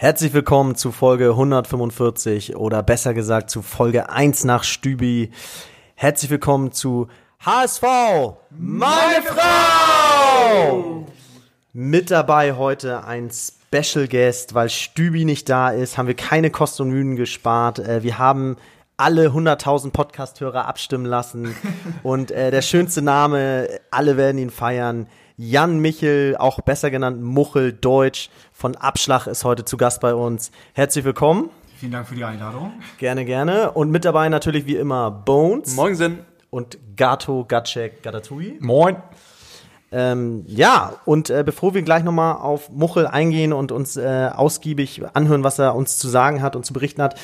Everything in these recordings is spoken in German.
Herzlich willkommen zu Folge 145 oder besser gesagt zu Folge 1 nach Stübi. Herzlich willkommen zu HSV, meine Frau! Mit dabei heute ein Special Guest, weil Stübi nicht da ist, haben wir keine Kosten und Mühen gespart. Äh, wir haben alle 100.000 Podcast-Hörer abstimmen lassen und äh, der schönste Name, alle werden ihn feiern. Jan Michel, auch besser genannt Muchel Deutsch von Abschlag ist heute zu Gast bei uns. Herzlich willkommen. Vielen Dank für die Einladung. Gerne, gerne. Und mit dabei natürlich wie immer Bones. Moin Sinn. Und Gato Gatschek Gatatui. Moin. Ähm, ja, und äh, bevor wir gleich nochmal auf Muchel eingehen und uns äh, ausgiebig anhören, was er uns zu sagen hat und zu berichten hat,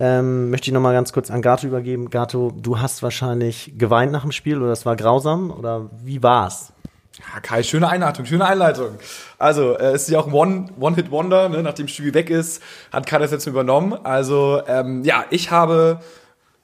ähm, möchte ich nochmal ganz kurz an Gato übergeben. Gato, du hast wahrscheinlich geweint nach dem Spiel oder es war grausam oder wie war's? Ja, Kai, schöne Einleitung, schöne Einleitung. Also, äh, ist ja auch ein One- One-Hit-Wonder, ne? nachdem Stübi weg ist, hat Kai das jetzt übernommen. Also, ähm, ja, ich habe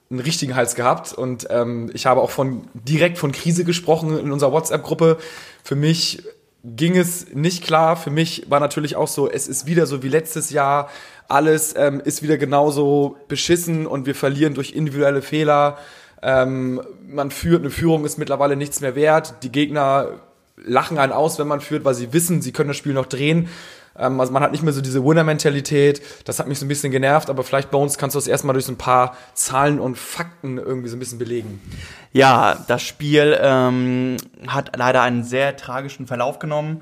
einen richtigen Hals gehabt und ähm, ich habe auch von direkt von Krise gesprochen in unserer WhatsApp-Gruppe. Für mich ging es nicht klar. Für mich war natürlich auch so, es ist wieder so wie letztes Jahr. Alles ähm, ist wieder genauso beschissen und wir verlieren durch individuelle Fehler. Ähm, man führt, eine Führung ist mittlerweile nichts mehr wert. Die Gegner lachen einen aus, wenn man führt, weil sie wissen, sie können das Spiel noch drehen. Ähm, also man hat nicht mehr so diese Winner-Mentalität. Das hat mich so ein bisschen genervt, aber vielleicht bei uns kannst du das erstmal durch so ein paar Zahlen und Fakten irgendwie so ein bisschen belegen. Ja, das Spiel ähm, hat leider einen sehr tragischen Verlauf genommen.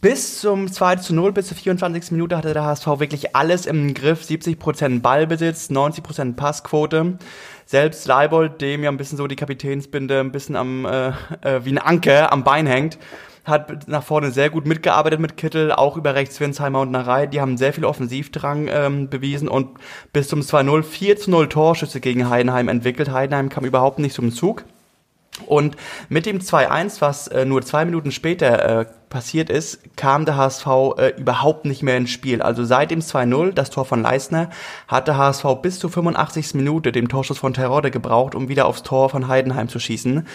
Bis zum 2 zu 0, bis zur 24. Minute hatte der HSV wirklich alles im Griff. 70% Ballbesitz, 90% Passquote. Selbst Leibold, dem ja ein bisschen so die Kapitänsbinde ein bisschen am, äh, äh, wie ein Anker am Bein hängt, hat nach vorne sehr gut mitgearbeitet mit Kittel, auch über rechts Winsheimer und Narei. Die haben sehr viel Offensivdrang ähm, bewiesen und bis zum 2-0, 4 zu 0 Torschüsse gegen Heidenheim entwickelt. Heidenheim kam überhaupt nicht zum Zug. Und mit dem 2-1, was äh, nur zwei Minuten später äh, passiert ist, kam der HSV äh, überhaupt nicht mehr ins Spiel. Also seit dem 2-0, das Tor von Leistner, hat der HSV bis zur 85. Minute dem Torschuss von Terodde gebraucht, um wieder aufs Tor von Heidenheim zu schießen.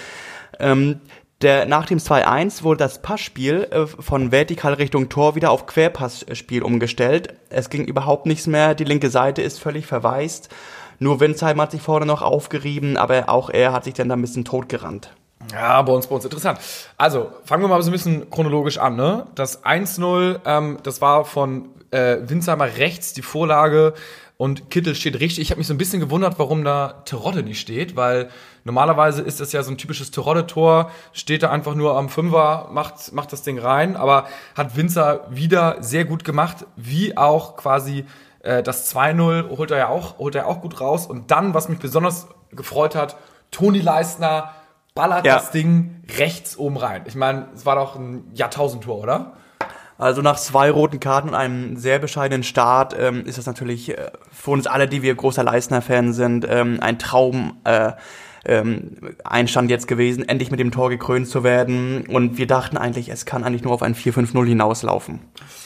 Ähm, der, nach dem 2-1 wurde das Passspiel äh, von vertikal Richtung Tor wieder auf Querpassspiel umgestellt. Es ging überhaupt nichts mehr, die linke Seite ist völlig verwaist. Nur Winzheim hat sich vorne noch aufgerieben, aber auch er hat sich dann da ein bisschen totgerannt. Ja, bei uns, bei uns interessant. Also, fangen wir mal so ein bisschen chronologisch an. Ne? Das 1-0, ähm, das war von äh, Winsheimer rechts die Vorlage und Kittel steht richtig. Ich habe mich so ein bisschen gewundert, warum da Terodde nicht steht, weil normalerweise ist das ja so ein typisches Terodde-Tor, steht da einfach nur am Fünfer, macht, macht das Ding rein, aber hat Winzer wieder sehr gut gemacht, wie auch quasi äh, das 2-0 holt er ja auch, holt er auch gut raus. Und dann, was mich besonders gefreut hat, Toni Leistner ballert Ja. das Ding rechts oben rein. Ich meine, es war doch ein Jahrtausendtor, oder? Also nach zwei roten Karten und einem sehr bescheidenen Start ähm, ist das natürlich äh, für uns alle, die wir großer Leistner-Fan sind, ähm, ein Traum. Äh, ähm, Einstand jetzt gewesen, endlich mit dem Tor gekrönt zu werden. Und wir dachten eigentlich, es kann eigentlich nur auf ein 4-5-0 hinauslaufen.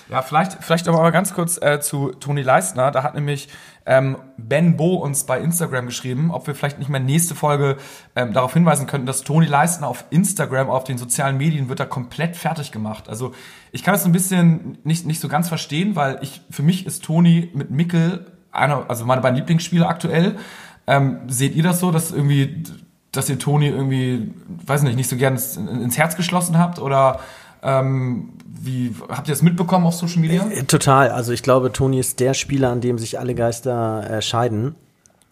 Ja, vielleicht, vielleicht aber ganz kurz äh, zu Toni Leistner. Da hat nämlich ähm, Ben Bo uns bei Instagram geschrieben, ob wir vielleicht nicht mehr nächste Folge ähm, darauf hinweisen könnten, dass Toni Leistner auf Instagram, auf den sozialen Medien, wird da komplett fertig gemacht. Also ich kann das so ein bisschen nicht, nicht so ganz verstehen, weil ich für mich ist Toni mit Mickel einer, also meine beiden Lieblingsspieler aktuell. Ähm, seht ihr das so, dass irgendwie, dass ihr Toni irgendwie, weiß nicht, nicht so gern ins, ins Herz geschlossen habt oder ähm, wie habt ihr das mitbekommen auf Social Media? Äh, Total. Also ich glaube, Toni ist der Spieler, an dem sich alle Geister äh, scheiden.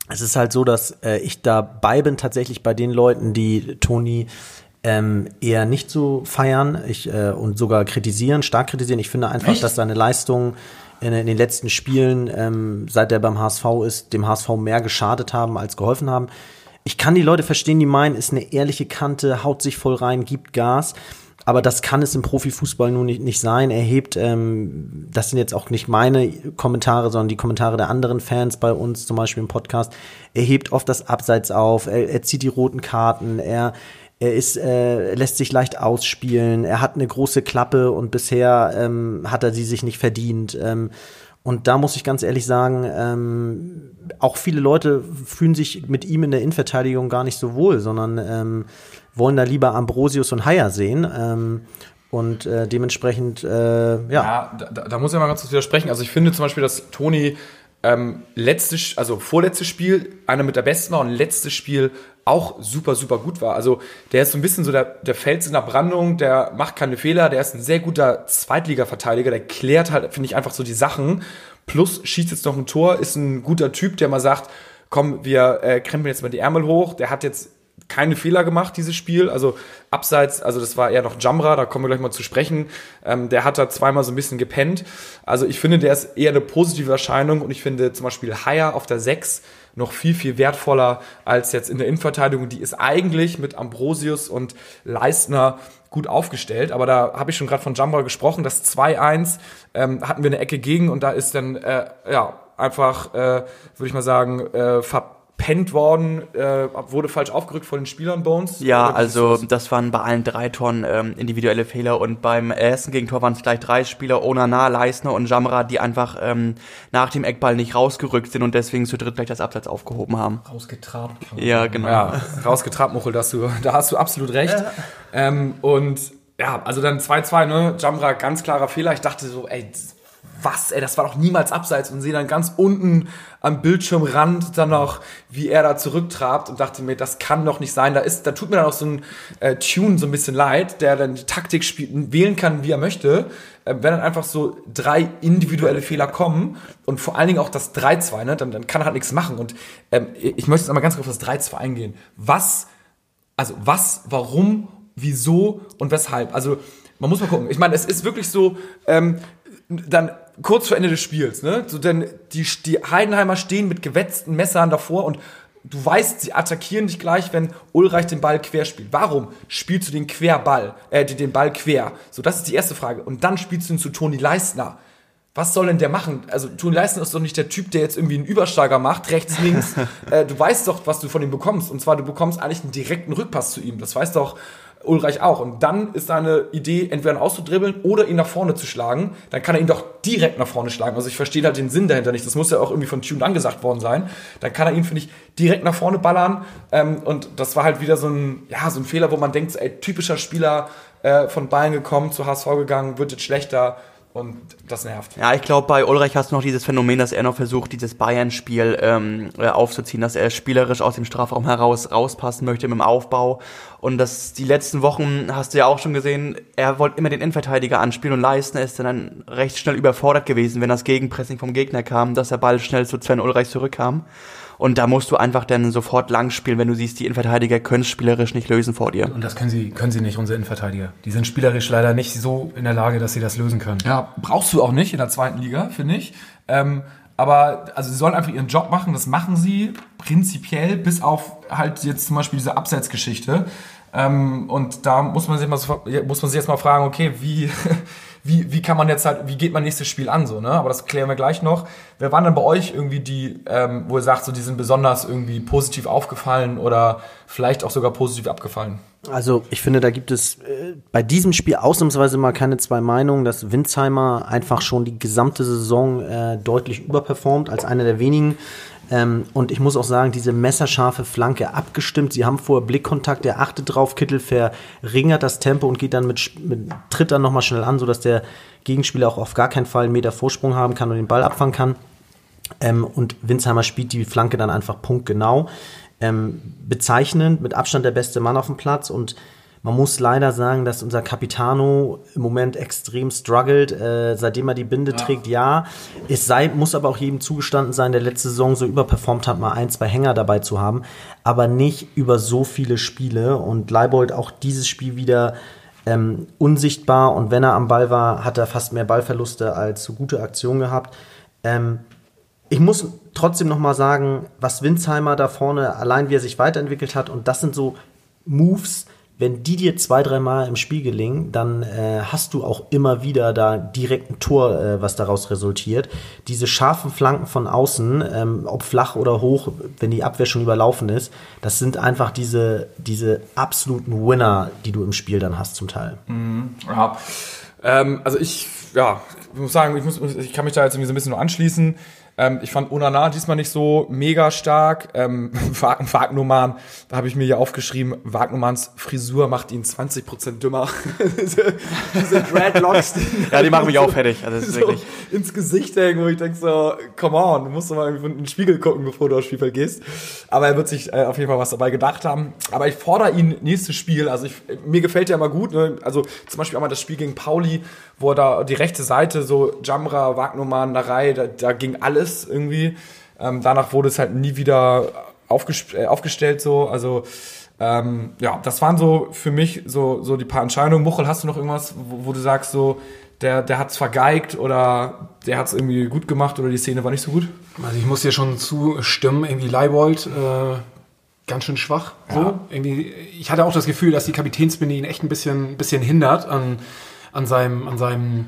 Es ist halt so, dass äh, ich dabei bin tatsächlich bei den Leuten, die Toni ähm, eher nicht so feiern ich, äh, und sogar kritisieren, stark kritisieren. Ich finde einfach, Echt? dass seine Leistung in, in den letzten Spielen, ähm, seit er beim HSV ist, dem HSV mehr geschadet haben als geholfen haben. Ich kann die Leute verstehen, die meinen, ist eine ehrliche Kante, haut sich voll rein, gibt Gas. Aber das kann es im Profifußball nun nicht, nicht sein. Er hebt, ähm, das sind jetzt auch nicht meine Kommentare, sondern die Kommentare der anderen Fans bei uns, zum Beispiel im Podcast. Er hebt oft das Abseits auf, er, er zieht die roten Karten, er, er ist, äh, lässt sich leicht ausspielen, er hat eine große Klappe und bisher ähm, hat er sie sich nicht verdient. Ähm, und da muss ich ganz ehrlich sagen, ähm, auch viele Leute fühlen sich mit ihm in der Innenverteidigung gar nicht so wohl, sondern ähm, wollen da lieber Ambrosius und Haier sehen. Ähm, Und äh, dementsprechend, äh, ja. Ja, da, da muss ich mal ganz kurz widersprechen. Also ich finde zum Beispiel, dass Toni ähm, letztes, also vorletztes Spiel einer mit der besten war und letztes Spiel auch super, super gut war. Also der ist so ein bisschen so der, der Fels in der Brandung, der macht keine Fehler, der ist ein sehr guter Zweitliga-Verteidiger, der klärt halt, finde ich, einfach so die Sachen. Plus schießt jetzt noch ein Tor, ist ein guter Typ, der mal sagt, komm, wir äh, krempeln jetzt mal die Ärmel hoch. Der hat jetzt keine Fehler gemacht, dieses Spiel. Also abseits, also das war eher noch Jamra, da kommen wir gleich mal zu sprechen. Ähm, der hat da zweimal so ein bisschen gepennt. Also ich finde, der ist eher eine positive Erscheinung und ich finde zum Beispiel Haier auf der 6 noch viel, viel wertvoller als jetzt in der Innenverteidigung. Die ist eigentlich mit Ambrosius und Leistner gut aufgestellt, aber da habe ich schon gerade von Jumbo gesprochen, das 2-1 ähm, hatten wir eine Ecke gegen und da ist dann äh, ja einfach, äh, würde ich mal sagen, äh, gepennt worden, äh, wurde falsch aufgerückt von den Spielern Bones. Ja, also das waren bei allen drei Toren ähm, individuelle Fehler und beim ersten Gegentor waren es gleich drei Spieler, Onana, Leisner und Jamra, die einfach ähm, nach dem Eckball nicht rausgerückt sind und deswegen zu dritt gleich das Absatz aufgehoben haben. Rausgetrabt. Ja, genau. Ja, rausgetrabt, Muchel, dass du, da hast du absolut recht. Ja. Ähm, und ja, also dann 2-2, ne? Jamra, ganz klarer Fehler. Ich dachte so, ey, was, ey, das war doch niemals abseits und sehe dann ganz unten am Bildschirmrand dann noch, wie er da zurücktrabt und dachte mir, das kann doch nicht sein. Da ist, da tut mir dann auch so ein äh, Tune so ein bisschen leid, der dann die Taktik spielen, wählen kann, wie er möchte. Äh, wenn dann einfach so drei individuelle Fehler kommen und vor allen Dingen auch das 3-2, ne, dann, dann kann er halt nichts machen. Und ähm, ich möchte jetzt einmal ganz kurz auf das 3-2 eingehen. Was, also was, warum, wieso und weshalb? Also man muss mal gucken. Ich meine, es ist wirklich so, ähm, dann kurz vor Ende des Spiels, ne? So, denn die, die Heidenheimer stehen mit gewetzten Messern davor und du weißt, sie attackieren dich gleich, wenn Ulreich den Ball quer spielt. Warum spielst du den Querball, äh, den Ball quer? So, das ist die erste Frage. Und dann spielst du ihn zu Toni Leistner. Was soll denn der machen? Also, Toni Leistner ist doch nicht der Typ, der jetzt irgendwie einen Übersteiger macht, rechts, links. äh, du weißt doch, was du von ihm bekommst. Und zwar, du bekommst eigentlich einen direkten Rückpass zu ihm. Das weiß doch Ulreich auch. Und dann ist seine Idee, entweder ihn auszudribbeln oder ihn nach vorne zu schlagen. Dann kann er ihn doch direkt nach vorne schlagen. Also ich verstehe halt den Sinn dahinter nicht. Das muss ja auch irgendwie von Tune angesagt worden sein. Dann kann er ihn, finde ich, direkt nach vorne ballern. Ähm, und das war halt wieder so ein, ja, so ein Fehler, wo man denkt, ey, typischer Spieler äh, von Bayern gekommen, zu HSV gegangen, wird jetzt schlechter und das nervt. Ja, ich glaube, bei Ulreich hast du noch dieses Phänomen, dass er noch versucht, dieses Bayern-Spiel ähm, äh, aufzuziehen, dass er spielerisch aus dem Strafraum heraus rauspassen möchte mit dem Aufbau. Und das die letzten Wochen hast du ja auch schon gesehen, er wollte immer den Innenverteidiger anspielen und leisten ist dann recht schnell überfordert gewesen, wenn das Gegenpressing vom Gegner kam, dass der Ball schnell zu Sven Ulreich zurückkam. Und da musst du einfach dann sofort lang spielen, wenn du siehst, die Innenverteidiger können es spielerisch nicht lösen vor dir. Und das können sie, können sie nicht, unsere Innenverteidiger. Die sind spielerisch leider nicht so in der Lage, dass sie das lösen können. Ja, brauchst du auch nicht in der zweiten Liga, finde ich. Ähm, aber also sie sollen einfach ihren Job machen, das machen sie prinzipiell, bis auf halt jetzt zum Beispiel diese Abseitsgeschichte. Ähm, und da muss man sich mal muss man sich jetzt mal fragen, okay, wie wie, wie kann man jetzt halt, wie geht man nächstes Spiel an, so, ne? Aber das klären wir gleich noch. Wer waren denn bei euch irgendwie die, ähm, wo ihr sagt, so, die sind besonders irgendwie positiv aufgefallen oder vielleicht auch sogar positiv abgefallen? Also ich finde, da gibt es äh, bei diesem Spiel ausnahmsweise mal keine zwei Meinungen, dass Winsheimer einfach schon die gesamte Saison äh, deutlich überperformt als einer der wenigen. Ähm, und ich muss auch sagen, diese messerscharfe Flanke abgestimmt. Sie haben vorher Blickkontakt, der achtet drauf, Kittel verringert das Tempo und geht dann mit, mit tritt dann nochmal schnell an, sodass der Gegenspieler auch auf gar keinen Fall einen Meter Vorsprung haben kann und den Ball abfangen kann. Ähm, und Winsheimer spielt die Flanke dann einfach punktgenau. Ähm, bezeichnend, mit Abstand der beste Mann auf dem Platz und man muss leider sagen, dass unser Capitano im Moment extrem struggelt, äh, seitdem er die Binde ja. trägt, ja. Es sei, muss aber auch jedem zugestanden sein, der letzte Saison so überperformt hat, mal ein, zwei Hänger dabei zu haben, aber nicht über so viele Spiele. Und Leibold auch dieses Spiel wieder ähm, unsichtbar und wenn er am Ball war, hat er fast mehr Ballverluste als so gute Aktionen gehabt. Ähm, ich muss trotzdem noch mal sagen, was Winsheimer da vorne, allein wie er sich weiterentwickelt hat, und das sind so Moves, wenn die dir zwei, dreimal im Spiel gelingen, dann äh, hast du auch immer wieder da direkt ein Tor, äh, was daraus resultiert. Diese scharfen Flanken von außen, ähm, ob flach oder hoch, wenn die Abwehr schon überlaufen ist, das sind einfach diese, diese absoluten Winner, die du im Spiel dann hast zum Teil. Mhm, ja. Ähm, also ich, ja, ich muss sagen, ich, muss, ich kann mich da jetzt irgendwie so ein bisschen nur anschließen. Ähm, ich fand Onana diesmal nicht so mega stark. Ähm, Wagnumann, da habe ich mir hier aufgeschrieben, Wagnumanns Frisur macht ihn 20% dümmer. diese, diese Dreadlocks. Ja, die machen mich auch fertig. Also das ist so wirklich. ins Gesicht hängen, wo ich denke so, come on, du musst doch mal irgendwie in den Spiegel gucken, bevor du aufs Spielfeld gehst. Aber er wird sich äh, auf jeden Fall was dabei gedacht haben. Aber ich fordere ihn nächstes Spiel. Also ich, mir gefällt der immer gut. Ne? Also zum Beispiel einmal das Spiel gegen Pauli, wo er da die rechte Seite, so Jamra, Wagnumann, Narei, da, da ging alles irgendwie. Ähm, danach wurde es halt nie wieder aufgest äh, aufgestellt so. Also ähm, ja, das waren so für mich so, so die paar Entscheidungen. Muchel, hast du noch irgendwas, wo, wo du sagst, so, der, der hat's vergeigt oder der hat's irgendwie gut gemacht oder die Szene war nicht so gut? Also ich muss dir schon zustimmen, irgendwie Leibold äh, ganz schön schwach. So. Irgendwie, ich hatte auch das Gefühl, dass die Kapitänsbinde ihn echt ein bisschen, bisschen hindert an, an seinem, an seinem,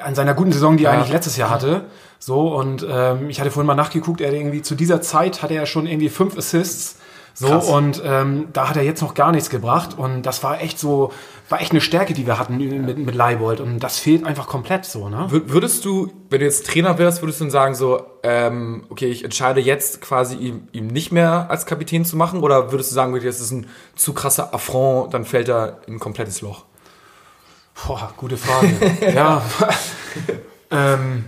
an seiner guten Saison, die er Ja. eigentlich letztes Jahr hatte. So, und ähm, ich hatte vorhin mal nachgeguckt, er irgendwie zu dieser Zeit hatte er schon irgendwie fünf Assists. So, Krass. und ähm, da hat er jetzt noch gar nichts gebracht. Und das war echt so, war echt eine Stärke, die wir hatten mit, mit Leibold. Und das fehlt einfach komplett so, ne? Wür- Würdest du, wenn du jetzt Trainer wärst, würdest du dann sagen so, ähm, okay, ich entscheide jetzt quasi ihm, ihm nicht mehr als Kapitän zu machen oder würdest du sagen, okay, das ist ein zu krasser Affront, dann fällt er in ein komplettes Loch? Boah, gute Frage. ja. ähm,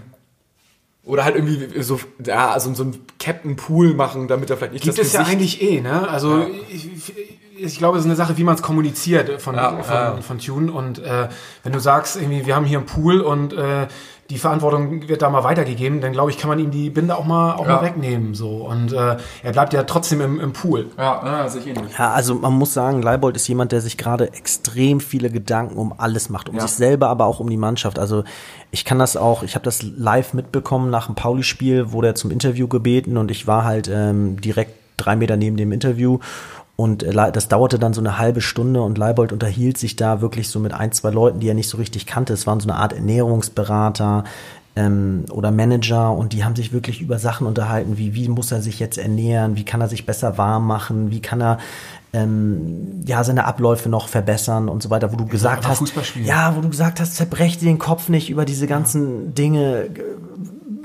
Oder halt irgendwie so, ja, also so ein Captain Pool machen, damit er vielleicht nicht Gibt das es ja eigentlich eh, ne? Also Ja. ich, ich glaube, es ist eine Sache, wie man es kommuniziert von, Ja, von, ja. von Tune. Und äh, wenn du sagst, irgendwie, wir haben hier einen Pool und äh, die Verantwortung wird da mal weitergegeben, dann glaube ich, kann man ihm die Binde auch mal auch Ja. mal wegnehmen. So. Und äh, er bleibt ja trotzdem im, im Pool. Ja, ja sehe ich ähnlich. Ja, also man muss sagen, Leibold ist jemand, der sich gerade extrem viele Gedanken um alles macht, um Ja. sich selber, aber auch um die Mannschaft. Also ich kann das auch, ich habe das live mitbekommen nach dem Pauli-Spiel, wurde er zum Interview gebeten und ich war halt ähm, direkt drei Meter neben dem Interview und äh, das dauerte dann so eine halbe Stunde und Leibold unterhielt sich da wirklich so mit ein, zwei Leuten, die er nicht so richtig kannte. Es waren so eine Art Ernährungsberater, ähm, oder Manager und die haben sich wirklich über Sachen unterhalten, wie wie muss er sich jetzt ernähren, wie kann er sich besser warm machen, wie kann er ähm, ja seine Abläufe noch verbessern und so weiter, wo du gesagt einfach hast, ja, wo du gesagt hast, zerbrech dir den Kopf nicht über diese ganzen Dinge,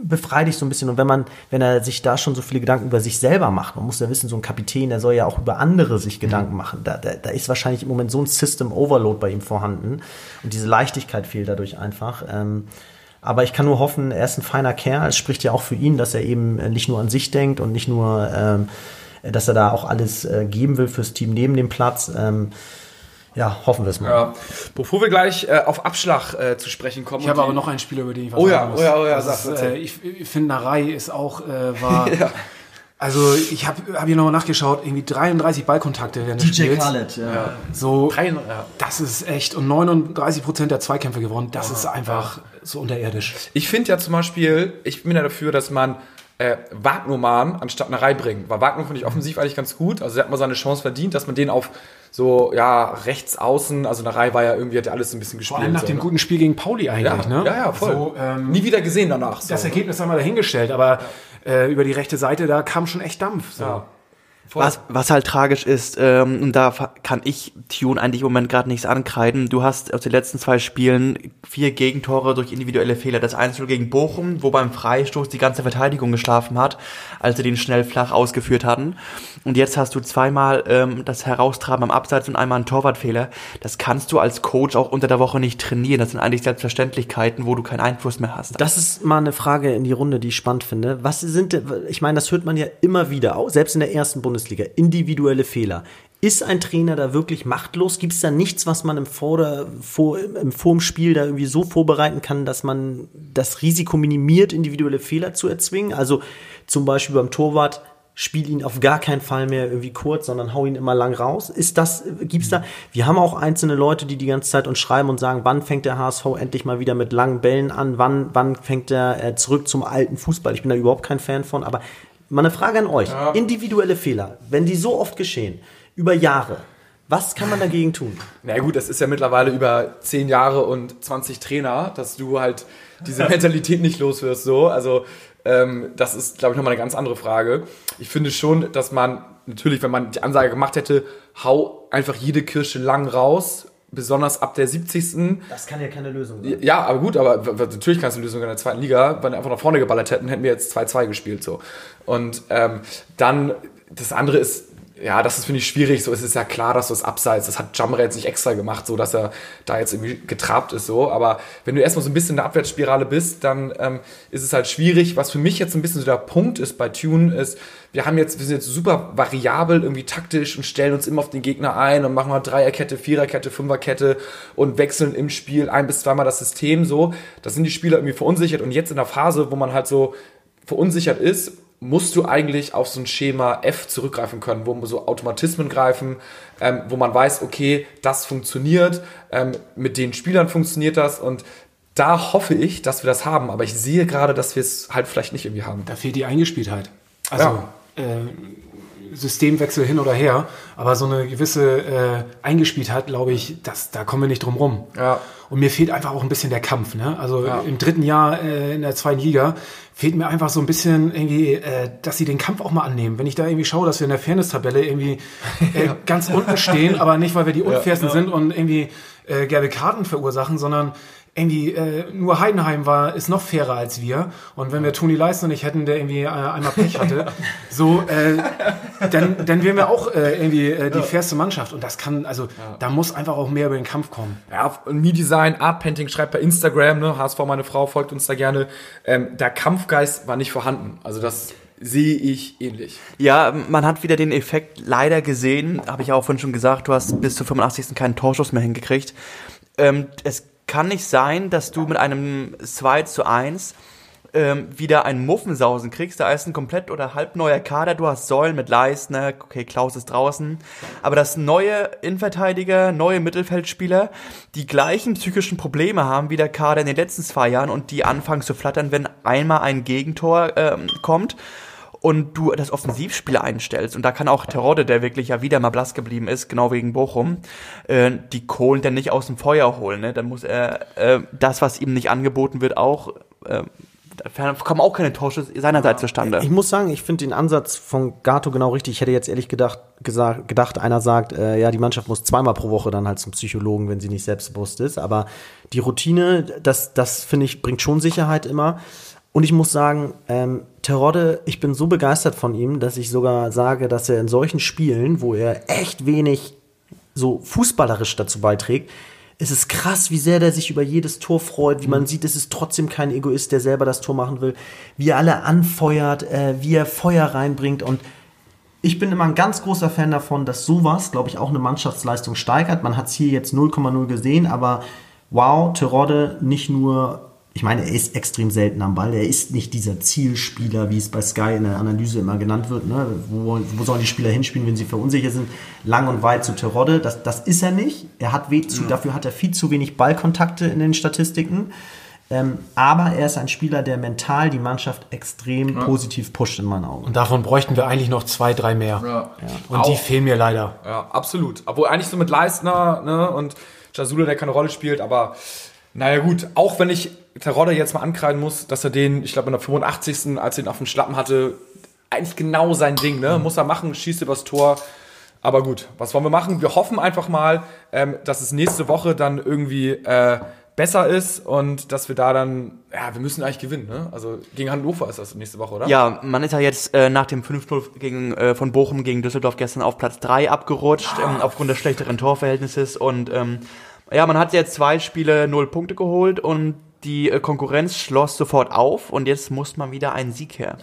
g- befrei dich so ein bisschen und wenn man, wenn er sich da schon so viele Gedanken über sich selber macht, man muss ja wissen, so ein Kapitän, der soll ja auch über andere sich Gedanken machen, da, da, da ist wahrscheinlich im Moment so ein System Overload bei ihm vorhanden und diese Leichtigkeit fehlt dadurch einfach. Ähm, aber ich kann nur hoffen, er ist ein feiner Kerl. Es spricht ja auch für ihn, dass er eben nicht nur an sich denkt und nicht nur, ähm, dass er da auch alles äh, geben will fürs Team neben dem Platz. Ähm, ja, hoffen wir es mal. Ja. Bevor wir gleich äh, auf Abschlag äh, zu sprechen kommen. Ich habe aber noch einen Spieler, über den ich was Oh ja, sagen muss. oh ja, oh ja, Das sag, ist, äh, ich ich finde, Narei ist auch, äh, war... Also ich habe hab hier nochmal nachgeschaut, irgendwie 33 Ballkontakte während des Spiels. ja. So, Drei- ja. das ist echt, und 39 Prozent der Zweikämpfe gewonnen, das ist einfach so unterirdisch. Ich finde ja zum Beispiel, ich bin ja dafür, dass man äh, Wagnermann anstatt eine Reihe bringt. Weil Wagner finde ich offensiv eigentlich ganz gut. Also er hat mal seine Chance verdient, dass man den auf so, ja, rechts außen, also eine Reihe war ja irgendwie, hat ja alles ein bisschen gespielt. Vor allem nach so, dem ne? guten Spiel gegen Pauli eigentlich, ja, ne? ja, ja, voll. So, ähm, Nie wieder gesehen danach. So, das? Ergebnis haben wir dahingestellt, aber äh, über die rechte Seite, da kam schon echt Dampf. So. Ja. Voll. Was, was halt tragisch ist, ähm, und da kann ich Tune eigentlich im Moment gerade nichts ankreiden. Du hast aus den letzten zwei Spielen vier Gegentore durch individuelle Fehler. Das 1 gegen Bochum, wo beim Freistoß die ganze Verteidigung geschlafen hat, als sie den schnell flach ausgeführt hatten. Und jetzt hast du zweimal ähm, das Heraustraben am Abseits und einmal einen Torwartfehler. Das kannst du als Coach auch unter der Woche nicht trainieren. Das sind eigentlich Selbstverständlichkeiten, wo du keinen Einfluss mehr hast. Das ist mal eine Frage in die Runde, die ich spannend finde. Was sind, ich meine, das hört man ja immer wieder, auch selbst in der ersten Bundesliga, individuelle Fehler. Ist ein Trainer da wirklich machtlos? Gibt es da nichts, was man im, Vorder-, vor, im Vorm-Spiel da irgendwie so vorbereiten kann, dass man das Risiko minimiert, individuelle Fehler zu erzwingen? Also zum Beispiel beim Torwart, spiel ihn auf gar keinen Fall mehr irgendwie kurz, sondern hau ihn immer lang raus. Ist das, gibt's da? Wir haben auch einzelne Leute, die die ganze Zeit uns schreiben und sagen, wann fängt der HSV endlich mal wieder mit langen Bällen an? Wann, wann fängt er äh, zurück zum alten Fußball? Ich bin da überhaupt kein Fan von, aber mal eine Frage an euch. Individuelle Fehler, wenn die so oft geschehen, über Jahre, was kann man dagegen tun? Na gut, das ist ja mittlerweile über 10 Jahre und 20 Trainer, dass du halt diese Mentalität nicht los wirst. So. Also ähm, das ist, glaube ich, nochmal eine ganz andere Frage. Ich finde schon, dass man natürlich, wenn man die Ansage gemacht hätte, hau einfach jede Kirsche lang raus besonders ab der 70. Das kann ja keine Lösung sein. Ja, aber gut, aber natürlich kannst du eine Lösung in der zweiten Liga. Wenn wir einfach nach vorne geballert hätten, hätten wir jetzt 2-2 gespielt. so. Und ähm, dann, das andere ist, ja, das ist, finde ich, schwierig. So, es ist ja klar, dass du es abseits, das hat Jamre jetzt nicht extra gemacht, so dass er da jetzt irgendwie getrabt ist. so. Aber wenn du erstmal so ein bisschen in der Abwärtsspirale bist, dann ähm, ist es halt schwierig. Was für mich jetzt ein bisschen so der Punkt ist bei Tune, ist, wir haben jetzt, wir sind jetzt super variabel irgendwie taktisch und stellen uns immer auf den Gegner ein und machen mal Dreierkette, Viererkette, Fünferkette und wechseln im Spiel ein bis zweimal das System so. Da sind die Spieler irgendwie verunsichert und jetzt in der Phase, wo man halt so verunsichert ist, musst du eigentlich auf so ein Schema F zurückgreifen können, wo so Automatismen greifen, ähm, wo man weiß, okay, das funktioniert, ähm, mit den Spielern funktioniert das und da hoffe ich, dass wir das haben, aber ich sehe gerade, dass wir es halt vielleicht nicht irgendwie haben. Da fehlt die Eingespieltheit. Also äh, Systemwechsel hin oder her, aber so eine gewisse äh, Eingespieltheit, glaube ich, das, da kommen wir nicht drum rum. Ja. Und mir fehlt einfach auch ein bisschen der Kampf. Ne? Also im dritten Jahr äh, in der zweiten Liga fehlt mir einfach so ein bisschen irgendwie, äh, dass sie den Kampf auch mal annehmen. Wenn ich da irgendwie schaue, dass wir in der Fairness-Tabelle irgendwie äh, ganz unten stehen, aber nicht, weil wir die unfairsten sind und irgendwie äh, gelbe Karten verursachen, sondern irgendwie äh, nur Heidenheim war ist noch fairer als wir und wenn wir Toni Leisner nicht hätten, der irgendwie äh, einmal Pech hatte, so äh, dann dann wären wir auch äh, irgendwie äh, die fairste Mannschaft und das kann also da muss einfach auch mehr über den Kampf kommen. Ja, und Me-Design, Art Painting schreibt bei Instagram, ne, HSV, meine Frau, folgt uns da gerne. Ähm, der Kampfgeist war nicht vorhanden. Also das sehe ich ähnlich. Ja, man hat wieder den Effekt leider gesehen, habe ich auch vorhin schon gesagt, du hast bis zur 85. keinen Torschuss mehr hingekriegt. Ähm, es kann nicht sein, dass du mit einem 2 zu 1 ähm, wieder ein Muffensausen kriegst. Da ist ein komplett oder halb neuer Kader. Du hast Säulen mit Leistner, okay, Klaus ist draußen. Aber das neue Innenverteidiger, neue Mittelfeldspieler, die gleichen psychischen Probleme haben wie der Kader in den letzten zwei Jahren und die anfangen zu flattern, wenn einmal ein Gegentor ähm, kommt und du das Offensivspiel einstellst, und da kann auch Terodde, der wirklich ja wieder mal blass geblieben ist, genau wegen Bochum, äh, die Kohlen dann nicht aus dem Feuer holen. Ne? Dann muss er äh, das, was ihm nicht angeboten wird, auch, äh, da kommen auch keine Torschüsse seinerseits zustande. Ich muss sagen, ich finde den Ansatz von Gato genau richtig. Ich hätte jetzt ehrlich gedacht, gesagt, gedacht einer sagt, äh, ja, die Mannschaft muss zweimal pro Woche dann halt zum Psychologen, wenn sie nicht selbstbewusst ist. Aber die Routine, das, das finde ich, bringt schon Sicherheit immer. Und ich muss sagen, ähm, Terodde, ich bin so begeistert von ihm, dass ich sogar sage, dass er in solchen Spielen, wo er echt wenig so fußballerisch dazu beiträgt, es ist krass, wie sehr der sich über jedes Tor freut, wie man sieht, es ist trotzdem kein Egoist, der selber das Tor machen will, wie er alle anfeuert, äh, wie er Feuer reinbringt und ich bin immer ein ganz großer Fan davon, dass sowas, glaube ich, auch eine Mannschaftsleistung steigert. Man hat es hier jetzt 0,0 gesehen, aber wow, Terodde nicht nur, ich meine, er ist extrem selten am Ball. Er ist nicht dieser Zielspieler, wie es bei Sky in der Analyse immer genannt wird. Ne? Wo, wo sollen die Spieler hinspielen, wenn sie verunsichert sind? Lang und weit zu Terodde. Das, das ist er nicht. Er hat weh zu, Dafür hat er viel zu wenig Ballkontakte in den Statistiken. Ähm, aber er ist ein Spieler, der mental die Mannschaft extrem positiv pusht in meinen Augen. Und davon bräuchten wir eigentlich noch zwei, drei mehr. Ja. Und die Auch. fehlen mir leider. Ja, absolut. Obwohl eigentlich so mit Leistner ne, und Jasula, der keine Rolle spielt, aber naja gut, auch wenn ich Terodde jetzt mal ankreiden muss, dass er den, ich glaube in der 85. als er ihn auf dem Schlappen hatte, eigentlich genau sein Ding, ne? Muss er machen, schießt übers Tor. Aber gut, was wollen wir machen? Wir hoffen einfach mal, ähm, dass es nächste Woche dann irgendwie äh, besser ist und dass wir da dann, ja, wir müssen eigentlich gewinnen, ne? Also gegen Hannover ist das nächste Woche, oder? Ja, man ist ja jetzt äh, nach dem 5-0 gegen, äh, von Bochum gegen Düsseldorf gestern auf Platz 3 abgerutscht, ähm, aufgrund des schlechteren Torverhältnisses. Und ähm, ja, man hat jetzt zwei Spiele, null Punkte geholt und die äh, Konkurrenz schloss sofort auf und jetzt muss man wieder einen Sieg her.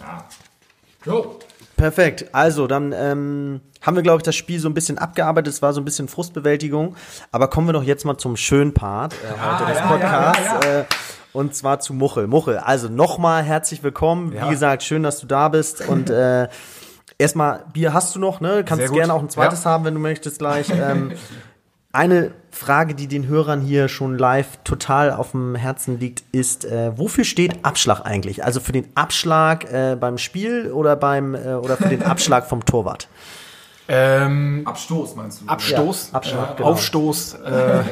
Jo. Perfekt. Also, dann ähm, haben wir, glaube ich, das Spiel so ein bisschen abgearbeitet. Es war so ein bisschen Frustbewältigung. Aber kommen wir doch jetzt mal zum schönen Part äh, heute des Podcasts. Äh, und zwar zu Muchel. Muchel, also nochmal herzlich willkommen. Wie gesagt, schön, dass du da bist. Und äh, erstmal, Bier hast du noch, ne? Kannst gerne auch ein zweites Ja. haben, wenn du möchtest gleich. Ähm, eine Frage, die den Hörern hier schon live total auf dem Herzen liegt, ist, äh, wofür steht Abschlag eigentlich? Also für den Abschlag äh, beim Spiel oder beim äh, oder für den Abschlag vom Torwart? Ähm, Abstoß meinst du? Abstoß, Ja, Abschlag, äh, genau. Aufstoß, äh,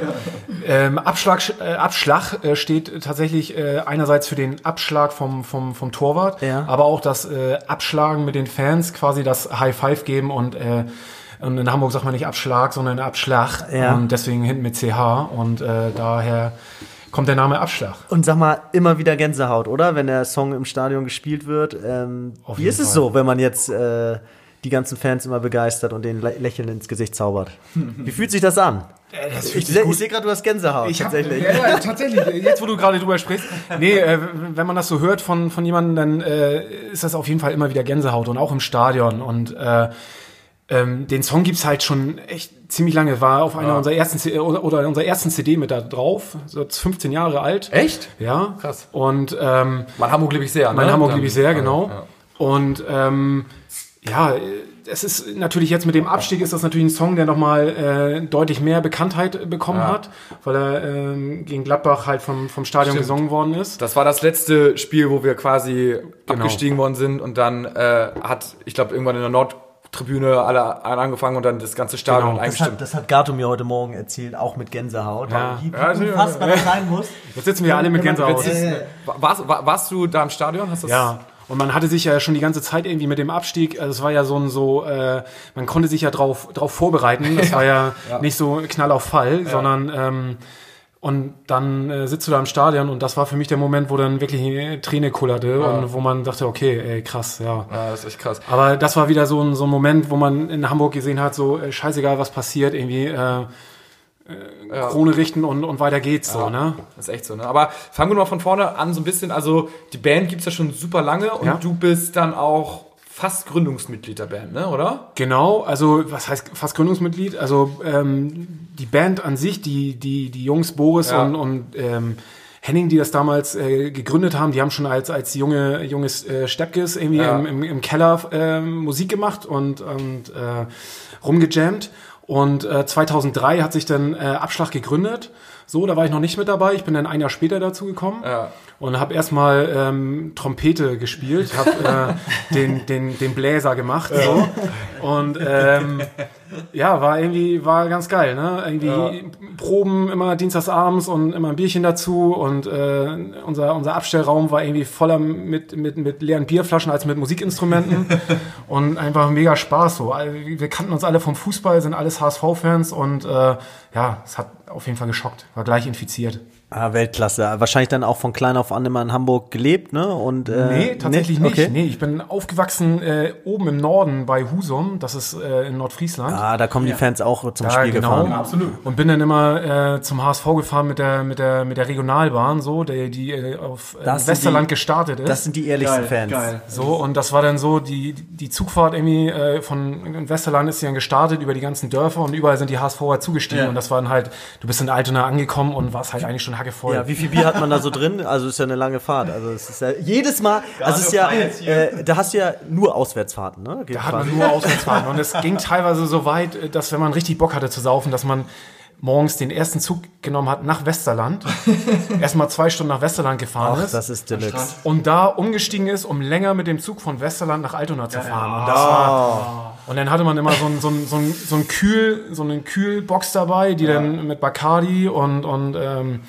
ähm, Abschlag, äh, Abschlag äh, steht tatsächlich äh, einerseits für den Abschlag vom, vom, vom Torwart, Ja. aber auch das äh, Abschlagen mit den Fans, quasi das High Five geben und äh, Und in Hamburg sagt man nicht Abschlag, sondern Abschlag. Ja. Und deswegen hinten mit CH. Und äh, daher kommt der Name Abschlag. Und sag mal, immer wieder Gänsehaut, oder? Wenn der Song im Stadion gespielt wird. Ähm, Auf wie ist es Fall. so, wenn man jetzt äh, die ganzen Fans immer begeistert und den Lä- Lächeln ins Gesicht zaubert? Wie fühlt sich das an? das ich seh- ich sehe gerade, du hast Gänsehaut. Ich hab, tatsächlich. Ja, ja, tatsächlich. Jetzt, wo du gerade drüber sprichst. Nee, äh, wenn man das so hört von, von jemandem, dann äh, ist das auf jeden Fall immer wieder Gänsehaut und auch im Stadion. Und äh, ähm, den Song gibt's halt schon echt ziemlich lange. War auf einer unserer ersten C oder, unserer ersten CD mit da drauf. So jetzt 15 Jahre alt. Echt? Ja. Krass. Und ähm, Mein Hamburg liebe ich sehr. mein ne? Hamburg Dann- liebe ich sehr, Ja, genau. ja. Und ähm, ja, es ist natürlich jetzt mit dem Abstieg ist das natürlich ein Song, der nochmal äh, deutlich mehr Bekanntheit bekommen Ja. hat, weil er ähm, gegen Gladbach halt vom, vom Stadion Stimmt. gesungen worden ist. Das war das letzte Spiel, wo wir quasi Genau. abgestiegen worden sind und dann äh, hat, ich glaube, irgendwann in der Nordtribüne alle, alle angefangen und dann das ganze Stadion Genau. Das eingestimmt. hat, das hat Gato mir heute Morgen erzählt, auch mit Gänsehaut. Ja. Wie, wie Ja, unfassbar das sein muss. Jetzt sitzen wir alle mit man- Gänsehaut. Ist- warst, war, warst du da im Stadion? Das Ja. Und man hatte sich ja schon die ganze Zeit irgendwie mit dem Abstieg, also es war ja so ein so, äh, man konnte sich ja drauf, drauf vorbereiten. Das war ja, nicht so Knall auf Fall, sondern ähm, und dann äh, sitzt du da im Stadion und das war für mich der Moment, wo dann wirklich eine Träne kullerte und wo man dachte, okay, ey, krass, ja. Ja, das ist echt krass. Aber das war wieder so ein, so ein Moment, wo man in Hamburg gesehen hat, so äh, scheißegal, was passiert, irgendwie äh, äh, Krone richten und, und weiter geht's so, ne? Das ist echt so, ne? Aber fangen wir mal von vorne an, so ein bisschen. Also, die Band gibt's ja schon super lange und Ja. du bist dann auch fast Gründungsmitglied der Band, ne? Oder? Genau, also was heißt fast Gründungsmitglied? Also ähm, die Band an sich, die, die, die Jungs Boris Ja. und, und ähm, Henning, die das damals äh, gegründet haben, die haben schon als, als junge, junges äh, Steppkes irgendwie Ja. im, im, im Keller ähm, Musik gemacht und, und äh, rumgejammt. Und äh, 2003 hat sich dann äh, Abschlag gegründet. So, da war ich noch nicht mit dabei. Ich bin dann ein Jahr später dazu gekommen Ja. und habe erstmal ähm, Trompete gespielt, habe äh, den, den, den Bläser gemacht. So. Und ähm, ja, war irgendwie, war ganz geil, ne? Irgendwie Proben immer dienstagsabends und immer ein Bierchen dazu und äh, unser, unser Abstellraum war irgendwie voller mit, mit, mit leeren Bierflaschen als mit Musikinstrumenten und einfach mega Spaß so. Wir kannten uns alle vom Fußball, sind alles HSV-Fans und äh, ja, es hat auf jeden Fall geschockt, war gleich infiziert. Ah, Weltklasse. Wahrscheinlich dann auch von klein auf an immer in Hamburg gelebt, ne? Und, äh, Nee, tatsächlich nicht. Okay. Nee, ich bin aufgewachsen äh, oben im Norden bei Husum, das ist äh, in Nordfriesland. Ah, da kommen die Fans auch zum Ja, Spiel genau. gefahren. absolut. Und bin dann immer äh, zum HSV gefahren mit der mit der mit der Regionalbahn, so, der die äh, auf äh, Das Westerland die- gestartet ist. Das sind die ehrlichsten Fans. so und das war dann so die die Zugfahrt irgendwie äh, von Westerland ist dann gestartet über die ganzen Dörfer und überall sind die HSVer zugestiegen Ja. und das war dann halt du bist in Altona angekommen und warst halt eigentlich schon hackevoll. Ja, wie viel Bier hat man da so drin? Also ist ja eine lange Fahrt. Also es ist ja jedes Mal, also es ist ja, äh, da hast du ja nur Auswärtsfahrten, ne? Geht Da hat quasi. man nur Auswärtsfahrten. Und es ging teilweise so weit, dass wenn man richtig Bock hatte zu saufen, dass man morgens den ersten Zug genommen hat nach Westerland, erstmal zwei Stunden nach Westerland gefahren Ach, ist das ist Deluxe. und da umgestiegen ist, um länger mit dem Zug von Westerland nach Altona zu fahren. Und, das war, und dann hatte man immer so ein, so ein, so ein, so ein Kühl, so eine Kühlbox dabei, die dann mit Bacardi und, und ähm,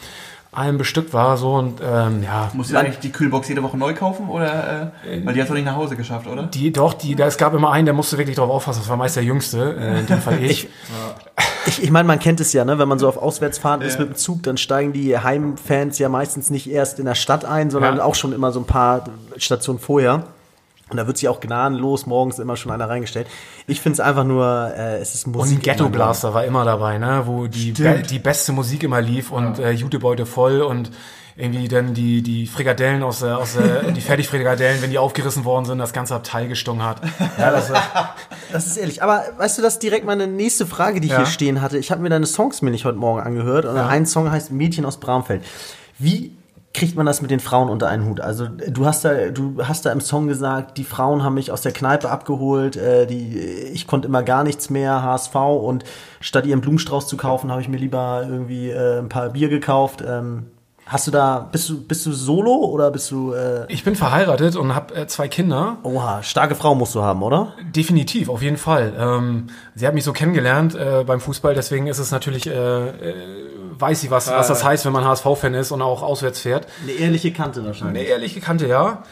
allem bestückt war. So und ähm, ja, Musst du eigentlich die Kühlbox jede Woche neu kaufen oder äh, weil die hat doch nicht nach Hause geschafft, oder? die doch, die, da, es gab immer einen, der musste wirklich drauf aufpassen. Das war meist der Jüngste, äh, in dem Fall ich. Ich, ich meine, man kennt es ja, ne? wenn man so auf Auswärtsfahrten ist mit dem Zug, dann steigen die Heimfans ja meistens nicht erst in der Stadt ein, sondern Ja. auch schon immer so ein paar Stationen vorher. Und da wird sich auch gnadenlos morgens immer schon einer reingestellt. Ich finde es einfach nur, äh, es ist Und Musik. ein Ghetto Blaster war immer dabei, ne? wo die, be die beste Musik immer lief und äh, Jutebeute voll und irgendwie dann die, die Frikadellen aus der, aus der, die Fertigfrikadellen, wenn die aufgerissen worden sind, das ganze Abteil gestunken hat. Ja, das, Das ist ehrlich. Aber weißt du, das ist direkt meine nächste Frage, die ich Ja. hier stehen hatte. Ich habe mir deine Songs mir nicht heute Morgen angehört. Und ein Song heißt Mädchen aus Bramfeld. Wie kriegt man das mit den Frauen unter einen Hut? Also du hast da, du hast da im Song gesagt, die Frauen haben mich aus der Kneipe abgeholt, äh, die, ich konnte immer gar nichts mehr, HSV und statt ihren Blumenstrauß zu kaufen, habe ich mir lieber irgendwie äh, ein paar Bier gekauft. Ähm, hast du da, bist du, bist du solo oder bist du, äh, ich bin verheiratet und habe äh, zwei Kinder. oha, starke Frau musst du haben, oder? Definitiv, auf jeden Fall. Ähm, sie hat mich so kennengelernt äh, beim Fußball, deswegen ist es natürlich, äh, äh, weiß sie, was, was das heißt, wenn man HSV-Fan ist und auch auswärts fährt. Eine ehrliche Kante wahrscheinlich. Eine ehrliche Kante, ja.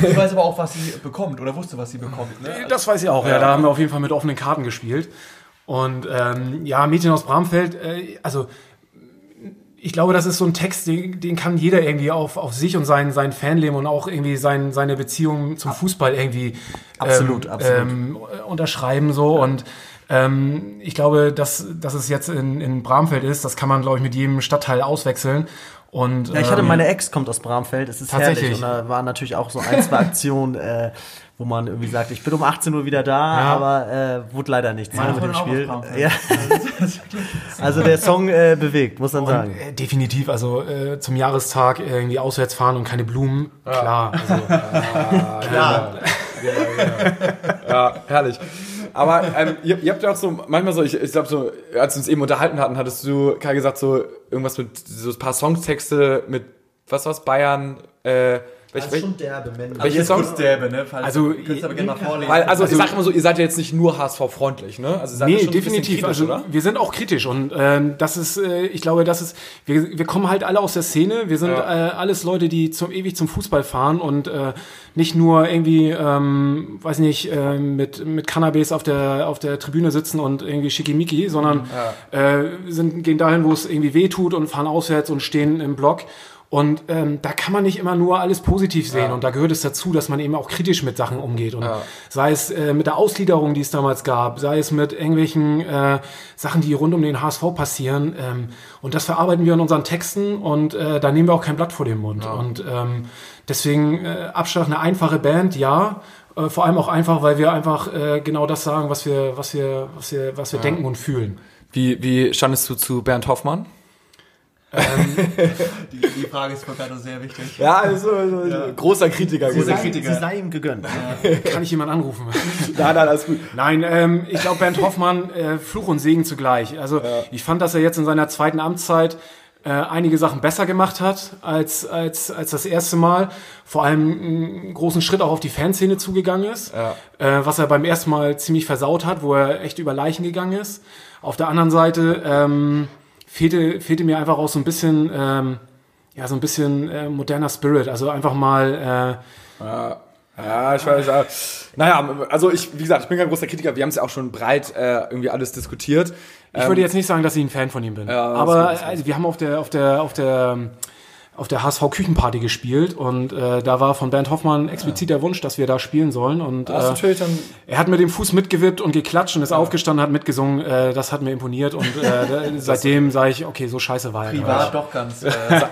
Sie weiß aber auch, was sie bekommt oder wusste, was sie bekommt. Ne? Das weiß ich auch, ja. Da haben wir auf jeden Fall mit offenen Karten gespielt. Und ähm, ja, Mädchen aus Bramfeld, äh, also ich glaube, das ist so ein Text, den, den kann jeder irgendwie auf, auf sich und sein, sein Fanleben und auch irgendwie sein, seine Beziehung zum Fußball irgendwie Absolut, ähm, absolut. Ähm, unterschreiben so und ähm, ich glaube, dass, dass es jetzt in, in Bramfeld ist, das kann man, glaube ich, mit jedem Stadtteil auswechseln. Und, Ja, ich hatte ähm, meine Ex kommt aus Bramfeld, es ist Tatsächlich. herrlich. Und da waren natürlich auch so ein, zwei Aktionen, äh, wo man irgendwie sagt, ich bin um 18 Uhr wieder da, Ja. aber äh, wurde leider nichts mehr mit dem Spiel. Ja. Also der Song äh, bewegt, muss man sagen. Äh, definitiv, also äh, zum Jahrestag irgendwie auswärts fahren und keine Blumen, klar. Also, Klar. Ja, herrlich. Aber ähm, ihr, ihr habt ja auch so, manchmal so, ich, ich glaube so, als wir uns eben unterhalten hatten, hattest du, Kai, gesagt, so irgendwas mit so ein paar Songtexte mit, was war's, Bayern, äh, welch, welch, derbe, Mensch. welche Songs? Derbe, ne? Falls Also, du könntest aber gerne mal vorlesen. Weil, also, ich sag immer so, ihr seid ja jetzt nicht nur HSV-freundlich, ne? Also, ihr seid ja Nee, schon definitiv. kritisch, Also oder? wir sind auch kritisch und ähm, das ist, äh, ich glaube, das ist, wir, wir kommen halt alle aus der Szene. Wir sind Ja. äh, alles Leute, die zum ewig zum Fußball fahren und äh, nicht nur irgendwie, ähm, weiß nicht, äh, mit mit Cannabis auf der auf der Tribüne sitzen und irgendwie schickimicki, sondern äh, sind gehen dahin, wo es irgendwie weh tut und fahren auswärts und stehen im Block. Und ähm, da kann man nicht immer nur alles positiv sehen. Und da gehört es dazu, dass man eben auch kritisch mit Sachen umgeht. Und sei es äh, mit der Ausgliederung, die es damals gab, sei es mit irgendwelchen äh, Sachen, die rund um den HSV passieren. Ähm, und das verarbeiten wir in unseren Texten und äh, da nehmen wir auch kein Blatt vor den Mund. Und ähm, deswegen äh, Abschlag eine einfache Band, ja. Äh, vor allem auch einfach, weil wir einfach äh, genau das sagen, was wir, was wir, was wir, was wir denken und fühlen. Wie, wie standest du zu Bernd Hoffmann? die, die Frage ist gerade sehr wichtig. Ja, also, großer Kritiker. Sie großer sei, Kritiker. sie sei ihm gegönnt. Kann ich jemand anrufen? Nein, nein, alles gut. Nein, ähm, ich glaube, Bernd Hoffmann, äh, Fluch und Segen zugleich. Also ich fand, dass er jetzt in seiner zweiten Amtszeit äh, einige Sachen besser gemacht hat als, als, als das erste Mal. Vor allem einen großen Schritt auch auf die Fanszene zugegangen ist, Ja. äh, was er beim ersten Mal ziemlich versaut hat, wo er echt über Leichen gegangen ist. Auf der anderen Seite ähm, fehlte, fehlte mir einfach auch so ein bisschen, ähm, ja, so ein bisschen äh, moderner Spirit. Also einfach mal äh, Ja, ich weiß. Ja. Naja, also ich, wie gesagt, ich bin kein großer Kritiker. Wir haben es ja auch schon breit äh, irgendwie alles diskutiert. Ich würde jetzt nicht sagen, dass ich ein Fan von ihm bin. Ja, aber also, wir haben auf der, auf der, auf der, auf der HSV Küchenparty gespielt und äh, da war von Bernd Hoffmann explizit der Wunsch, dass wir da spielen sollen. Und äh, er hat mit dem Fuß mitgewippt und geklatscht und ist aufgestanden, hat mitgesungen. Äh, das hat mir imponiert und äh, seitdem sage ich, okay, so scheiße war er. Privat nicht. doch ganz. Äh,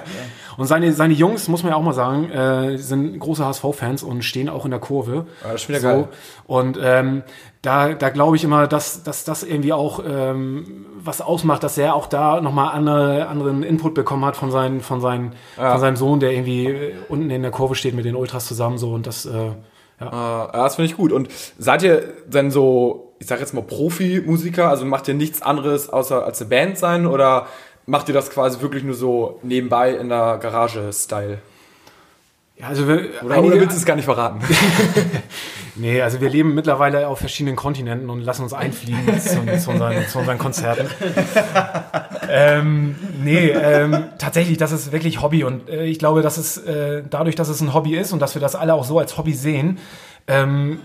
Und seine, seine Jungs, muss man ja auch mal sagen, äh, sind große HSV-Fans und stehen auch in der Kurve. Ja, das ist wieder geil. Und ähm, da, da glaube ich immer, dass, dass das irgendwie auch ähm, was ausmacht, dass er auch da nochmal andere, anderen Input bekommen hat von, seinen, von, seinen, von seinem Sohn, der irgendwie äh, unten in der Kurve steht mit den Ultras zusammen so und das äh, ja. Äh, ja, das finde ich gut. Und seid ihr denn so, ich sag jetzt mal Profimusiker? Also macht ihr nichts anderes außer als eine Band sein oder macht ihr das quasi wirklich nur so nebenbei in der Garage-Style? Ja, also wir, Oder, einige- oder willst du es gar nicht verraten? Nee, also wir leben mittlerweile auf verschiedenen Kontinenten und lassen uns einfliegen zu, zu, unseren, zu unseren Konzerten. ähm, nee, ähm, tatsächlich, das ist wirklich Hobby und äh, ich glaube, dass es äh, dadurch, dass es ein Hobby ist und dass wir das alle auch so als Hobby sehen, ähm,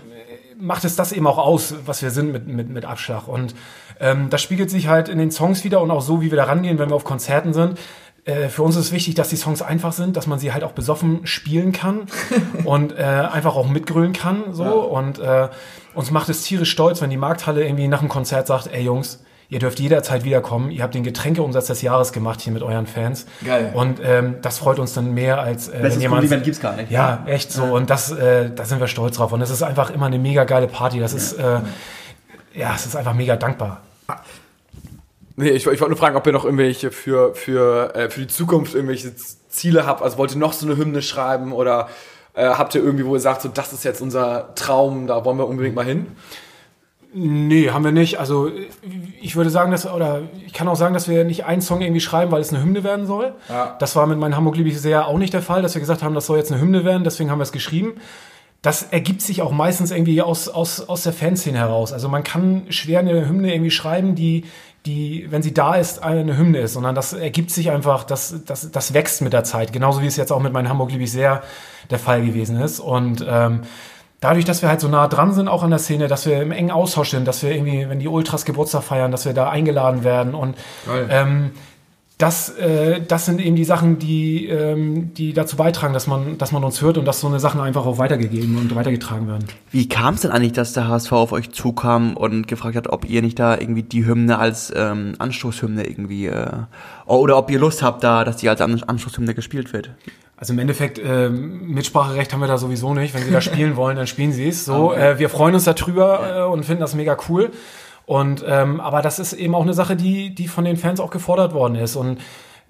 macht es das eben auch aus, was wir sind mit, mit, mit Abschlag. Und ähm, das spiegelt sich halt in den Songs wieder und auch so, wie wir da rangehen, wenn wir auf Konzerten sind. Äh, für uns ist wichtig, dass die Songs einfach sind, dass man sie halt auch besoffen spielen kann und äh, einfach auch mitgrölen kann. So. Und äh, uns macht es tierisch stolz, wenn die Markthalle irgendwie nach dem Konzert sagt, ey Jungs, ihr dürft jederzeit wiederkommen. Ihr habt den Getränkeumsatz des Jahres gemacht hier mit euren Fans. Geil. Und ähm, das freut uns dann mehr als äh, wenn Besseres jemand Kompliment gibt's gar nicht. ja, echt so. Und das, äh, da sind wir stolz drauf. Und es ist einfach immer eine mega geile Party. Das ist, äh, ja, es ist einfach mega dankbar. Nee, ich, ich wollte nur fragen, ob ihr noch irgendwelche für, für, äh, für die Zukunft irgendwelche Ziele habt. Also wollt ihr noch so eine Hymne schreiben oder äh, habt ihr irgendwie, wo ihr sagt, so das ist jetzt unser Traum, da wollen wir unbedingt mal hin? Nee, haben wir nicht. Also ich würde sagen, dass, oder ich kann auch sagen, dass wir nicht einen Song irgendwie schreiben, weil es eine Hymne werden soll. Ja. Das war mit meinem Hamburg liebe ich sehr auch nicht der Fall, dass wir gesagt haben, das soll jetzt eine Hymne werden, deswegen haben wir es geschrieben. Das ergibt sich auch meistens irgendwie aus, aus, aus der Fanszene heraus. Also man kann schwer eine Hymne irgendwie schreiben, die, die, wenn sie da ist, eine Hymne ist, sondern das ergibt sich einfach, das, das, das wächst mit der Zeit. Genauso wie es jetzt auch mit meinem Hamburg liebe ich sehr der Fall gewesen ist. Und ähm, dadurch, dass wir halt so nah dran sind, auch an der Szene, dass wir im engen Austausch sind, dass wir irgendwie, wenn die Ultras Geburtstag feiern, dass wir da eingeladen werden und Geil. ähm, das, äh, das sind eben die Sachen, die, ähm, die dazu beitragen, dass man, dass man uns hört und dass so eine Sachen einfach auch weitergegeben und weitergetragen werden. Wie kam es denn eigentlich, dass der HSV auf euch zukam und gefragt hat, ob ihr nicht da irgendwie die Hymne als ähm, Anstoßhymne irgendwie äh, oder ob ihr Lust habt, da, dass die als An Anstoßhymne gespielt wird? Also im Endeffekt, ähm, Mitspracherecht haben wir da sowieso nicht. Wenn sie da spielen wollen, dann spielen sie es. So, äh, wir freuen uns darüber äh, und finden das mega cool. Und ähm, aber das ist eben auch eine Sache, die, die von den Fans auch gefordert worden ist. Und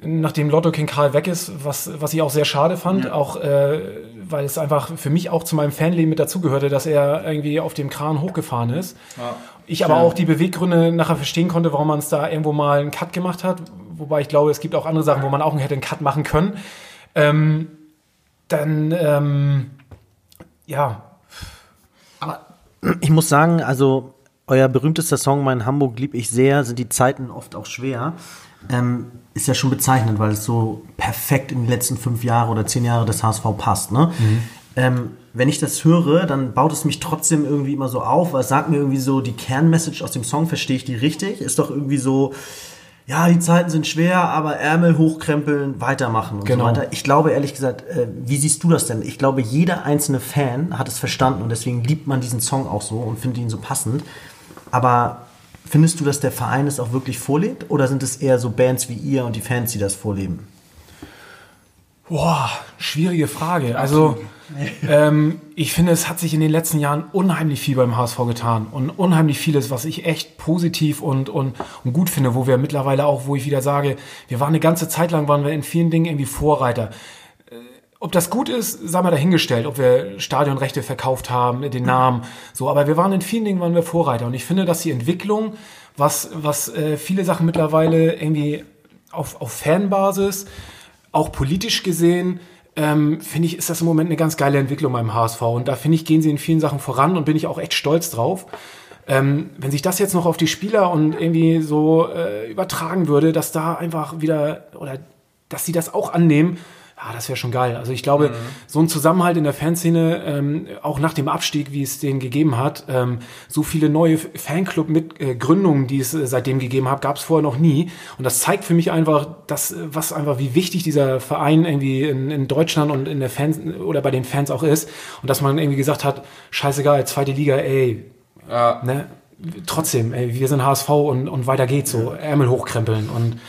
nachdem Lotto King Karl weg ist, was, was ich auch sehr schade fand, auch äh, weil es einfach für mich auch zu meinem Fanleben mit dazugehörte, dass er irgendwie auf dem Kran hochgefahren ist. Ich aber auch die Beweggründe nachher verstehen konnte, warum man es da irgendwo mal einen Cut gemacht hat. Wobei ich glaube, es gibt auch andere Sachen, wo man auch hätte einen Cut machen können. Ähm, dann, ähm, ja, Ich muss sagen, also euer berühmtester Song, Mein Hamburg lieb ich sehr, sind die Zeiten oft auch schwer. Ähm, ist ja schon bezeichnend, weil es so perfekt in die letzten fünf Jahre oder zehn Jahre des HSV passt. Ne? Ähm, wenn ich das höre, dann baut es mich trotzdem irgendwie immer so auf, weil es sagt mir irgendwie so, die Kernmessage aus dem Song, verstehe ich die richtig? Ist doch irgendwie so, ja, die Zeiten sind schwer, aber Ärmel hochkrempeln, weitermachen und Genau. so weiter. Ich glaube ehrlich gesagt, äh, wie siehst du das denn? Ich glaube, jeder einzelne Fan hat es verstanden und deswegen liebt man diesen Song auch so und findet ihn so passend. Aber findest du, dass der Verein es auch wirklich vorlebt oder sind es eher so Bands wie ihr und die Fans, die das vorleben? Boah, schwierige Frage. Also, ähm, ich finde, es hat sich in den letzten Jahren unheimlich viel beim HSV getan und unheimlich vieles, was ich echt positiv und, und, und gut finde, wo wir mittlerweile auch, wo ich wieder sage, wir waren eine ganze Zeit lang, waren wir in vielen Dingen irgendwie Vorreiter. Ob das gut ist, sei mal dahingestellt, ob wir Stadionrechte verkauft haben, den Namen, so, aber wir waren in vielen Dingen waren wir Vorreiter und ich finde, dass die Entwicklung, was, was äh, viele Sachen mittlerweile irgendwie auf, auf Fanbasis, auch politisch gesehen, ähm, finde ich, ist das im Moment eine ganz geile Entwicklung beim HSV. Und da finde ich, gehen sie in vielen Sachen voran und bin ich auch echt stolz drauf. Ähm, wenn sich das jetzt noch auf die Spieler und irgendwie so äh, übertragen würde, dass da einfach wieder, oder dass sie das auch annehmen, ja, das wäre schon geil. Also ich glaube, so ein Zusammenhalt in der Fanszene, ähm, auch nach dem Abstieg, wie es den gegeben hat, ähm, so viele neue Fanclub-Gründungen, die es äh, seitdem gegeben hat, gab es vorher noch nie. Und das zeigt für mich einfach, dass, äh, was einfach, wie wichtig dieser Verein irgendwie in, in Deutschland und in der Fans oder bei den Fans auch ist. Und dass man irgendwie gesagt hat, scheißegal, zweite Liga, ey, Ja. ne? Trotzdem, ey, wir sind HSV und, und weiter geht's so, Ärmel hochkrempeln und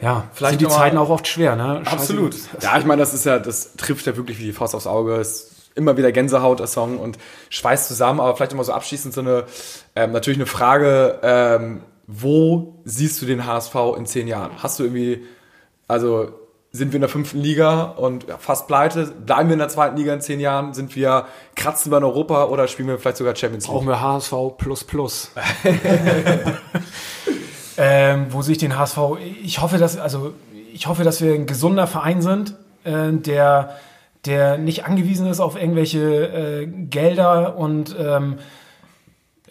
ja, Vielleicht sind die Zeiten auch oft schwer, ne? Scheiße. Absolut. Ja, ich meine, das ist ja, das trifft ja wirklich wie die Faust aufs Auge. Ist immer wieder Gänsehaut, der Song und schweißt zusammen, aber vielleicht immer so abschließend so eine, ähm, natürlich eine Frage, ähm, wo siehst du den HSV in zehn Jahren? Hast du irgendwie, also sind wir in der fünften Liga und fast pleite? Bleiben wir in der zweiten Liga in zehn Jahren? Sind wir, kratzen wir in Europa oder spielen wir vielleicht sogar Champions League? Brauchen wir HSV plus plus. ähm, wo sehe ich den HSV? Ich hoffe, dass, also, ich hoffe, dass wir ein gesunder Verein sind, äh, der, der nicht angewiesen ist auf irgendwelche äh, Gelder und ähm,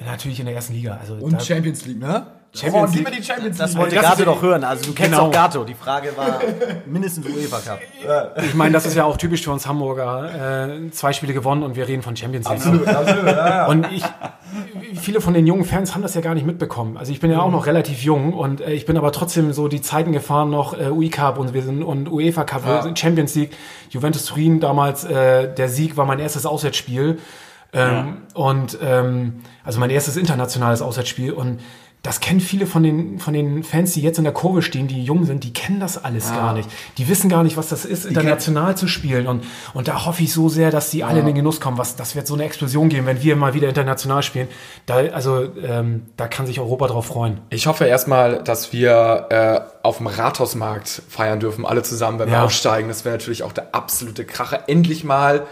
natürlich in der ersten Liga. Also Und da- Champions League, ne? Champions oh, mir die Champions Das League. wollte das Gato ist- doch hören. Also du kennst Genau. auch Gato. Die Frage war mindestens UEFA Cup. Ich meine, das ist ja auch typisch für uns Hamburger. Äh, zwei Spiele gewonnen und wir reden von Champions League. Absolut, absolut. Ja, ja. Und ich, viele von den jungen Fans haben das ja gar nicht mitbekommen. Also ich bin ja auch noch relativ jung und äh, ich bin aber trotzdem so die Zeiten gefahren noch äh, UI Cup und wir sind und UEFA Cup, wir sind Champions League, Juventus Turin damals äh, der Sieg war mein erstes Auswärtsspiel ähm, und ähm, also mein erstes internationales Auswärtsspiel und das kennen viele von den, von den Fans, die jetzt in der Kurve stehen, die jung sind, die kennen das alles gar nicht. Die wissen gar nicht, was das ist, international zu spielen. Und, und da hoffe ich so sehr, dass die alle in den Genuss kommen. Was, das wird so eine Explosion geben, wenn wir mal wieder international spielen. Da, also, ähm, da kann sich Europa drauf freuen. Ich hoffe erstmal, dass wir äh, auf dem Rathausmarkt feiern dürfen, alle zusammen, wenn wir Ja. aufsteigen. Das wäre natürlich auch der absolute Kracher. Endlich mal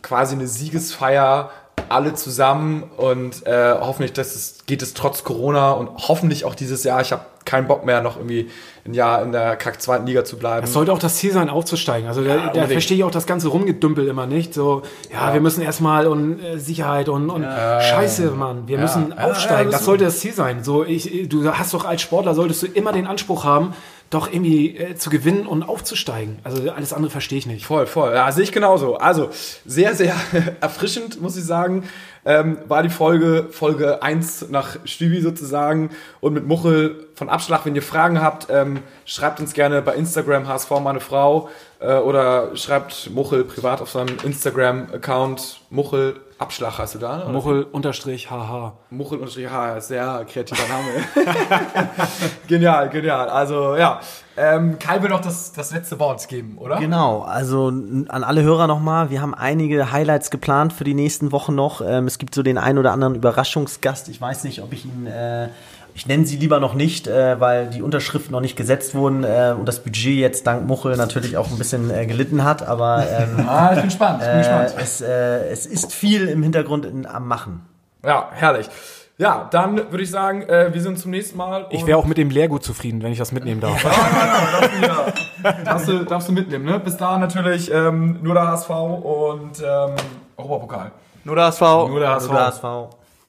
quasi eine Siegesfeier, alle zusammen und äh, hoffentlich dass es, geht es trotz Corona und hoffentlich auch dieses Jahr. Ich habe keinen Bock mehr, noch irgendwie ein Jahr in der kack zweiten Liga zu bleiben. Das sollte auch das Ziel sein, aufzusteigen. Also da, da unbedingt. verstehe ich auch das ganze Rumgedümpel immer nicht. So, ja, wir müssen erstmal und äh, Sicherheit und, und Scheiße, Mann, wir müssen ja, aufsteigen. das das sollte das Ziel sein. So, ich, du hast doch als Sportler solltest du immer den Anspruch haben, doch irgendwie äh, zu gewinnen und aufzusteigen. Also alles andere verstehe ich nicht. Voll, voll. Ja, sehe ich genauso. Also, sehr, sehr erfrischend, muss ich sagen, ähm, war die Folge, Folge 1 nach Stübi sozusagen und mit Muchel von Abschlag. Wenn ihr Fragen habt, ähm, schreibt uns gerne bei Instagram HSV meine Frau äh, oder schreibt Muchel privat auf seinem Instagram-Account Muchel Abschlag hast du da? ne? Muchel unterstrich haha. Muchel und H, sehr kreativer Name. genial, genial. Also ja, ähm, Kai will noch das, das letzte Wort geben, oder? Genau, also an alle Hörer nochmal, wir haben einige Highlights geplant für die nächsten Wochen noch. Ähm, es gibt so den ein oder anderen Überraschungsgast. Ich weiß nicht, ob ich ihn, äh, ich nenne sie lieber noch nicht, äh, weil die Unterschriften noch nicht gesetzt wurden äh, und das Budget jetzt dank Muchel natürlich auch ein bisschen äh, gelitten hat. Aber ähm, Ah, ich bin gespannt, ich bin äh, gespannt. es, äh, es ist viel im Hintergrund in, am Machen. Ja, herrlich. Ja, dann würde ich sagen, äh, wir sind zum nächsten Mal. Ich wäre auch mit dem Leergut zufrieden, wenn ich das mitnehmen darf. darfst, du, darfst du mitnehmen, ne? Bis dahin natürlich ähm, nur der HSV und ähm, Europapokal. Nur der HSV. Nur der HSV. Also der HSV.